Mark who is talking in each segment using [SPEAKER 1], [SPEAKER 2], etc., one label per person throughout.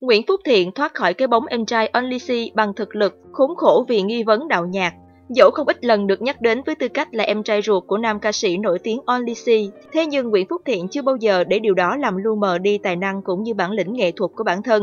[SPEAKER 1] Nguyễn Phúc Thiện thoát khỏi cái bóng em trai Only C bằng thực lực, khốn khổ vì nghi vấn đạo nhạc. Dẫu không ít lần được nhắc đến với tư cách là em trai ruột của nam ca sĩ nổi tiếng Only C, thế nhưng Nguyễn Phúc Thiện chưa bao giờ để điều đó làm lu mờ đi tài năng cũng như bản lĩnh nghệ thuật của bản thân.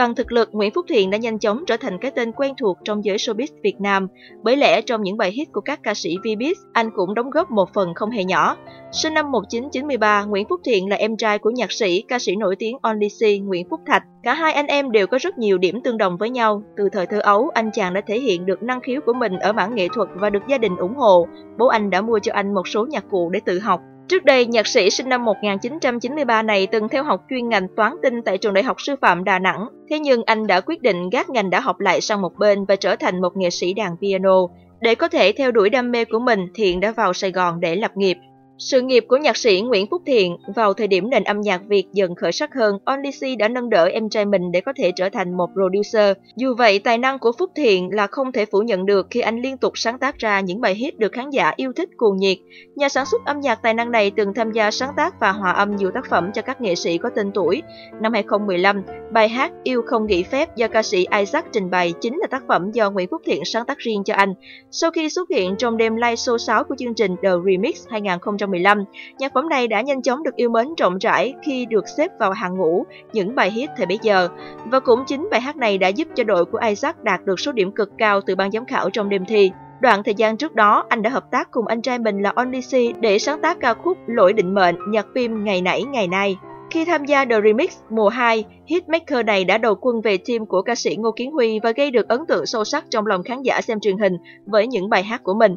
[SPEAKER 1] Bằng thực lực, Nguyễn Phúc Thiện đã nhanh chóng trở thành cái tên quen thuộc trong giới showbiz Việt Nam. Bởi lẽ trong những bài hit của các ca sĩ Vbiz, anh cũng đóng góp một phần không hề nhỏ. Sinh năm 1993, Nguyễn Phúc Thiện là em trai của nhạc sĩ, ca sĩ nổi tiếng Only C Nguyễn Phúc Thạch. Cả hai anh em đều có rất nhiều điểm tương đồng với nhau. Từ thời thơ ấu, anh chàng đã thể hiện được năng khiếu của mình ở mảng nghệ thuật và được gia đình ủng hộ. Bố anh đã mua cho anh một số nhạc cụ để tự học. Trước đây, nhạc sĩ sinh năm 1993 này từng theo học chuyên ngành toán tinh tại trường đại học sư phạm Đà Nẵng. Thế nhưng anh đã quyết định gác ngành đã học lại sang một bên và trở thành một nghệ sĩ đàn piano. Để có thể theo đuổi đam mê của mình, Thiện đã vào Sài Gòn để lập nghiệp. Sự nghiệp của nhạc sĩ Nguyễn Phúc Thiện vào thời điểm nền âm nhạc Việt dần khởi sắc hơn, Only C đã nâng đỡ em trai mình để có thể trở thành một producer. Dù vậy, tài năng của Phúc Thiện là không thể phủ nhận được khi anh liên tục sáng tác ra những bài hit được khán giả yêu thích cuồng nhiệt. Nhà sản xuất âm nhạc tài năng này từng tham gia sáng tác và hòa âm nhiều tác phẩm cho các nghệ sĩ có tên tuổi. Năm 2015, bài hát Yêu không nghỉ phép do ca sĩ Isaac trình bày chính là tác phẩm do Nguyễn Phúc Thiện sáng tác riêng cho anh. Sau khi xuất hiện trong đêm live show 6 của chương trình The Remix 2015, 2015, nhạc phẩm này đã nhanh chóng được yêu mến rộng rãi khi được xếp vào hàng ngũ những bài hit thời bấy giờ. Và cũng chính bài hát này đã giúp cho đội của Isaac đạt được số điểm cực cao từ ban giám khảo trong đêm thi. Đoạn thời gian trước đó, anh đã hợp tác cùng anh trai mình là Only C để sáng tác ca khúc Lỗi định mệnh, nhạc phim Ngày nãy ngày nay. Khi tham gia The Remix mùa 2, hitmaker này đã đầu quân về team của ca sĩ Ngô Kiến Huy và gây được ấn tượng sâu sắc trong lòng khán giả xem truyền hình với những bài hát của mình.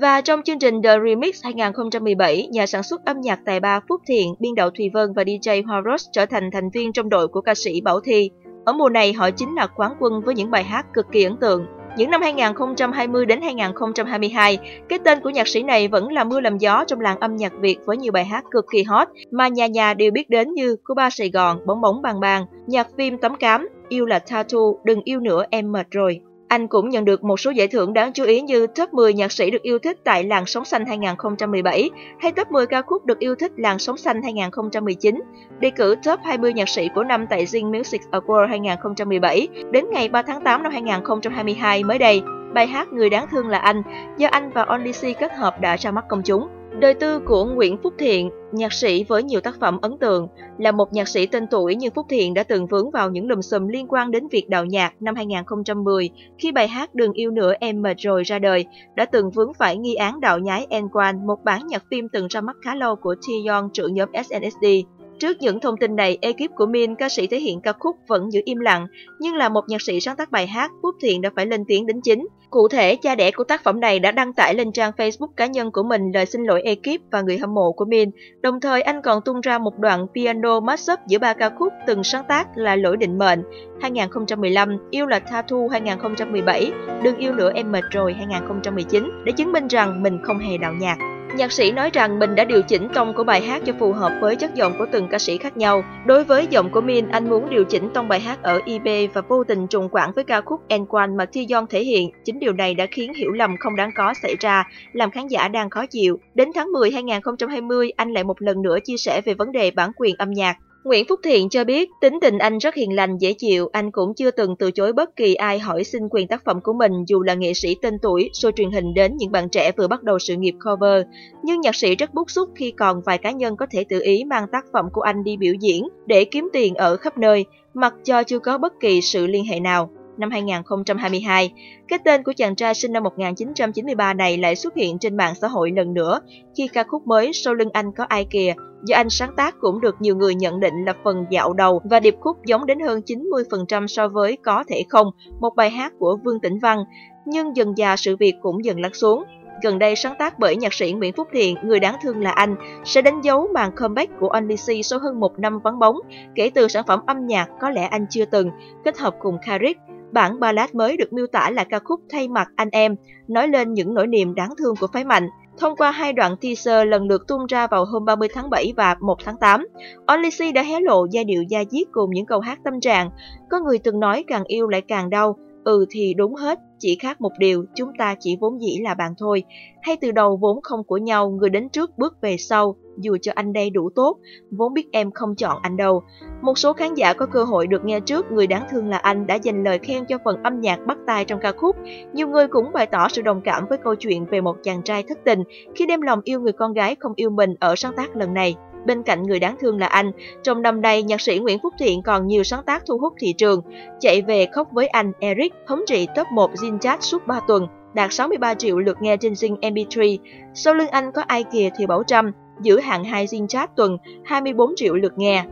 [SPEAKER 1] Và trong chương trình The Remix 2017, nhà sản xuất âm nhạc tài ba Phúc Thiện, biên đạo Thùy Vân và DJ Horace trở thành thành viên trong đội của ca sĩ Bảo Thi. Ở mùa này, họ chính là quán quân với những bài hát cực kỳ ấn tượng. Những năm 2020 đến 2022, cái tên của nhạc sĩ này vẫn là mưa làm gió trong làng âm nhạc Việt với nhiều bài hát cực kỳ hot mà nhà nhà đều biết đến như Cuba Sài Gòn, Bóng bóng bàn bàn, nhạc phim Tấm cám, Yêu là tattoo, Đừng yêu nữa em mệt rồi. Anh cũng nhận được một số giải thưởng đáng chú ý như top 10 nhạc sĩ được yêu thích tại làng Sống Xanh 2017 hay top 10 ca khúc được yêu thích làng Sống Xanh 2019, đề cử top 20 nhạc sĩ của năm tại Zing Music Award 2017 đến ngày 3 tháng 8 năm 2022 mới đây. Bài hát Người đáng thương là anh do anh và Only C kết hợp đã ra mắt công chúng. Đời tư của Nguyễn Phúc Thiện, nhạc sĩ với nhiều tác phẩm ấn tượng, là một nhạc sĩ tên tuổi nhưng Phúc Thiện đã từng vướng vào những lùm xùm liên quan đến việc đạo nhạc năm 2010 khi bài hát Đừng yêu nữa em mệt rồi ra đời, đã từng vướng phải nghi án đạo nhái Enquan, một bản nhạc phim từng ra mắt khá lâu của Taeyeon trưởng nhóm SNSD. Trước những thông tin này, ekip của Min, ca sĩ thể hiện ca khúc vẫn giữ im lặng, nhưng là một nhạc sĩ sáng tác bài hát, Quốc Thiện đã phải lên tiếng đính chính. Cụ thể, cha đẻ của tác phẩm này đã đăng tải lên trang Facebook cá nhân của mình lời xin lỗi ekip và người hâm mộ của Min. Đồng thời, anh còn tung ra một đoạn piano mashup giữa ba ca khúc từng sáng tác là Lỗi định mệnh 2015, Yêu là Tattoo 2017, Đừng yêu nữa em mệt rồi 2019 để chứng minh rằng mình không hề đạo nhạc. Nhạc sĩ nói rằng mình đã điều chỉnh tông của bài hát cho phù hợp với chất giọng của từng ca sĩ khác nhau. Đối với giọng của Min, anh muốn điều chỉnh tông bài hát ở eBay và vô tình trùng quảng với ca khúc Enquan mà Taeyeon thể hiện. Chính điều này đã khiến hiểu lầm không đáng có xảy ra, làm khán giả đang khó chịu. Đến tháng 10 2020, anh lại một lần nữa chia sẻ về vấn đề bản quyền âm nhạc. Nguyễn Phúc Thiện cho biết, tính tình anh rất hiền lành, dễ chịu, anh cũng chưa từng từ chối bất kỳ ai hỏi xin quyền tác phẩm của mình dù là nghệ sĩ tên tuổi, show truyền hình đến những bạn trẻ vừa bắt đầu sự nghiệp cover. Nhưng nhạc sĩ rất bức xúc khi còn vài cá nhân có thể tự ý mang tác phẩm của anh đi biểu diễn để kiếm tiền ở khắp nơi, mặc cho chưa có bất kỳ sự liên hệ nào năm 2022. Cái tên của chàng trai sinh năm 1993 này lại xuất hiện trên mạng xã hội lần nữa khi ca khúc mới Sau lưng anh có ai kìa do anh sáng tác cũng được nhiều người nhận định là phần dạo đầu và điệp khúc giống đến hơn 90% so với Có thể không, một bài hát của Vương Tĩnh Văn. Nhưng dần dà sự việc cũng dần lắng xuống. Gần đây sáng tác bởi nhạc sĩ Nguyễn Phúc Thiện, người đáng thương là anh, sẽ đánh dấu màn comeback của Only C sau hơn một năm vắng bóng, kể từ sản phẩm âm nhạc có lẽ anh chưa từng, kết hợp cùng Karik. Bản ballad mới được miêu tả là ca khúc thay mặt anh em, nói lên những nỗi niềm đáng thương của phái mạnh. Thông qua hai đoạn teaser lần lượt tung ra vào hôm 30 tháng 7 và 1 tháng 8, Only C đã hé lộ giai điệu da diết cùng những câu hát tâm trạng. Có người từng nói càng yêu lại càng đau, ừ thì đúng hết, chỉ khác một điều, chúng ta chỉ vốn dĩ là bạn thôi. Hay từ đầu vốn không của nhau, người đến trước bước về sau, dù cho anh đây đủ tốt, vốn biết em không chọn anh đâu. Một số khán giả có cơ hội được nghe trước Người đáng thương là anh đã dành lời khen cho phần âm nhạc bắt tai trong ca khúc. Nhiều người cũng bày tỏ sự đồng cảm với câu chuyện về một chàng trai thất tình khi đem lòng yêu người con gái không yêu mình ở sáng tác lần này. Bên cạnh người đáng thương là anh, trong năm nay nhạc sĩ Nguyễn Phúc Thiện còn nhiều sáng tác thu hút thị trường. Chạy về khóc với anh Eric thống trị top 1 Zin Chat suốt 3 tuần, đạt 63 triệu lượt nghe trên Zing MP3. Sau lưng anh có ai kìa thì Bảo Trâm, giữ hạng 2 Zing Chat tuần, 24 triệu lượt nghe.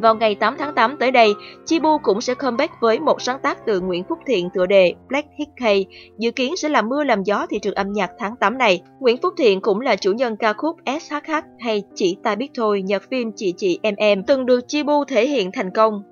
[SPEAKER 1] Vào ngày 8 tháng 8 tới đây, Chibu cũng sẽ comeback với một sáng tác từ Nguyễn Phúc Thiện tựa đề Black Hickey, dự kiến sẽ là mưa làm gió thị trường âm nhạc tháng 8 này. Nguyễn Phúc Thiện cũng là chủ nhân ca khúc SHH hay Chỉ ta biết thôi nhạc phim Chị chị em em từng được Chibu thể hiện thành công.